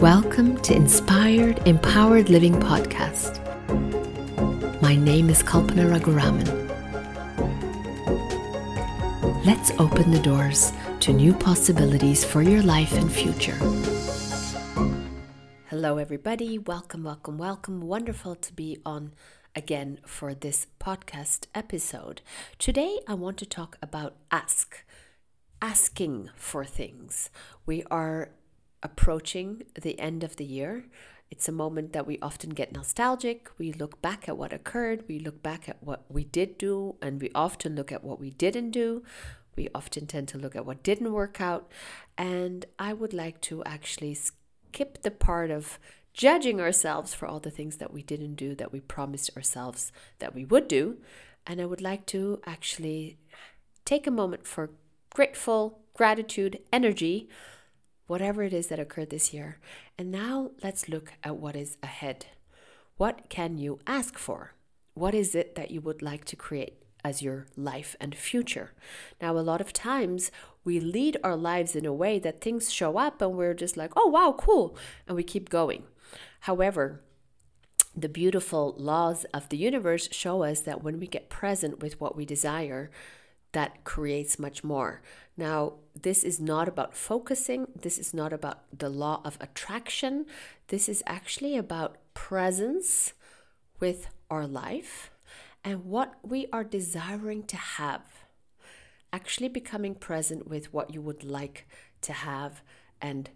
Welcome to Inspired Empowered Living Podcast. My name is Kalpana Raguraman. Let's open the doors to new possibilities for your life and future. Hello, everybody. Welcome, welcome, welcome. Wonderful to be on again for this podcast episode. Today, I want to talk about ask, asking for things. We are approaching the end of the year. It's a moment that we often get nostalgic. We look back at what occurred, we look back at what we did do, and we often look at what we didn't do. We often tend to look at what didn't work out. And I would like to actually skip the part of judging ourselves for all the things that we didn't do that we promised ourselves that we would do. And I would like to actually take a moment for grateful, gratitude, energy whatever it is that occurred this year. And now let's look at what is ahead. What can you ask for? What is it that you would like to create as your life and future? Now, a lot of times we lead our lives in a way that things show up and we're just like, oh, wow, cool. And we keep going. However, the beautiful laws of the universe show us that when we get present with what we desire, that creates much more. Now, this is not about focusing, this is not about the law of attraction. This is actually about presence with our life and what we are desiring to have. Actually, becoming present with what you would like to have and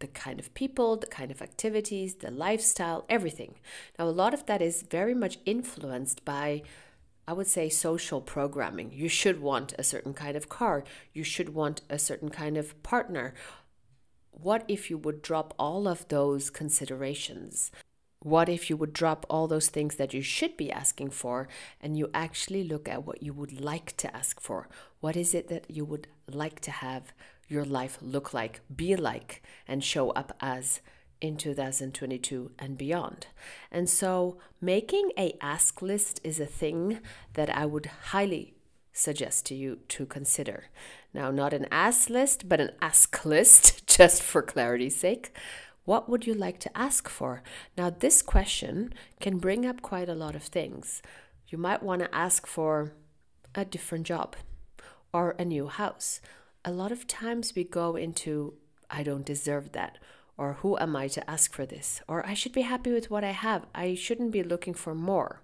the kind of people, the kind of activities, the lifestyle, everything. Now, a lot of that is very much influenced by I would say social programming. You should want a certain kind of car. You should want a certain kind of partner. What if you would drop all of those considerations? What if you would drop all those things that you should be asking for and you actually look at what you would like to ask for? What is it that you would like to have your life look like, be like, and show up as? In 2022 and beyond. And so making a ask list is a thing that I would highly suggest to you to consider. Now, not an ask list, but an ask list, just for clarity's sake. What would you like to ask for? Now, this question can bring up quite a lot of things. You might want to ask for a different job or a new house. A lot of times we go into, I don't deserve that or who am I to ask for this? Or I should be happy with what I have. I shouldn't be looking for more.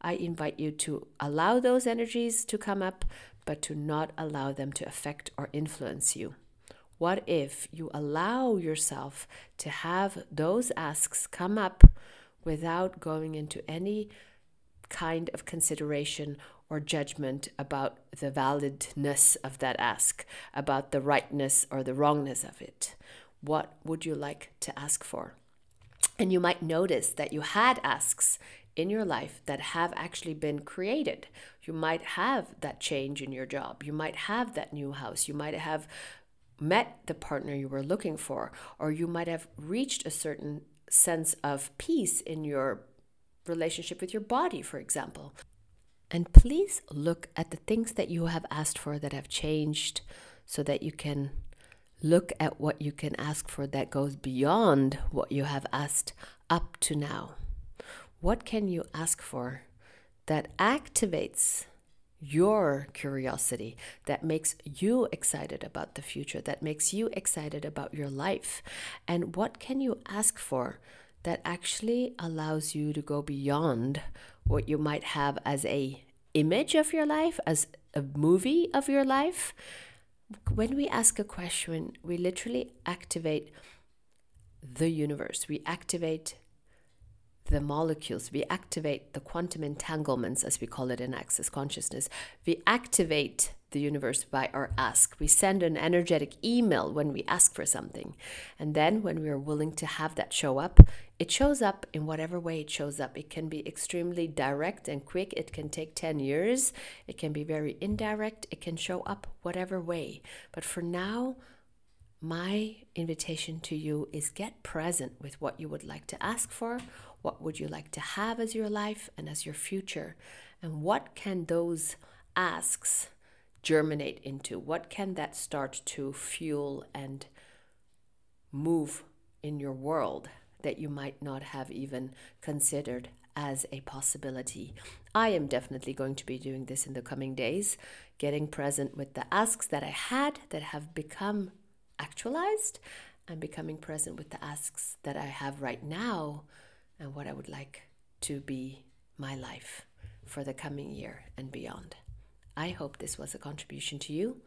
I invite you to allow those energies to come up, but to not allow them to affect or influence you. What if you allow yourself to have those asks come up without going into any kind of consideration or judgment about the validness of that ask, about the rightness or the wrongness of it? What would you like to ask for? And you might notice that you had asks in your life that have actually been created. You might have that change in your job. You might have that new house. You might have met the partner you were looking for, or you might have reached a certain sense of peace in your relationship with your body, for example. And please look at the things that you have asked for that have changed so that you can Look at what you can ask for that goes beyond what you have asked up to now. What can you ask for that activates your curiosity, that makes you excited about the future, that makes you excited about your life? And what can you ask for that actually allows you to go beyond what you might have as a image of your life, as a movie of your life? When we ask a question, we literally activate the universe. We activate the molecules. We activate the quantum entanglements, as we call it in Access Consciousness. We activate the universe by our ask. We send an energetic email when we ask for something. And then when we are willing to have that show up, it shows up in whatever way it shows up. It can be extremely direct and quick. It can take 10 years. It can be very indirect. It can show up whatever way. But for now, my invitation to you is get present with what you would like to ask for, what would you like to have as your life and as your future, and what can those asks germinate into? What can that start to fuel and move in your world that you might not have even considered as a possibility. I am definitely going to be doing this in the coming days, getting present with the asks that I had that have become actualized and becoming present with the asks that I have right now and what I would like to be my life for the coming year and beyond. I hope this was a contribution to you.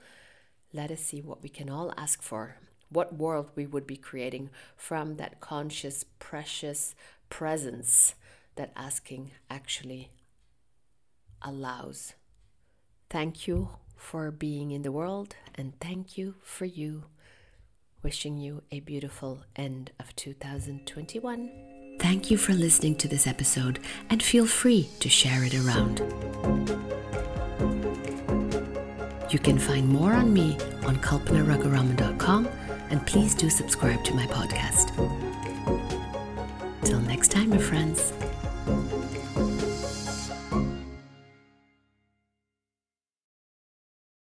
Let us see what we can all ask for, what world we would be creating from that conscious, precious presence that asking actually allows. Thank you for being in the world and thank you for you. Wishing you a beautiful end of 2021. Thank you for listening to this episode and feel free to share it around. You can find more on me on kalpanaraguraman.com and please do subscribe to my podcast. Till next time, my friends.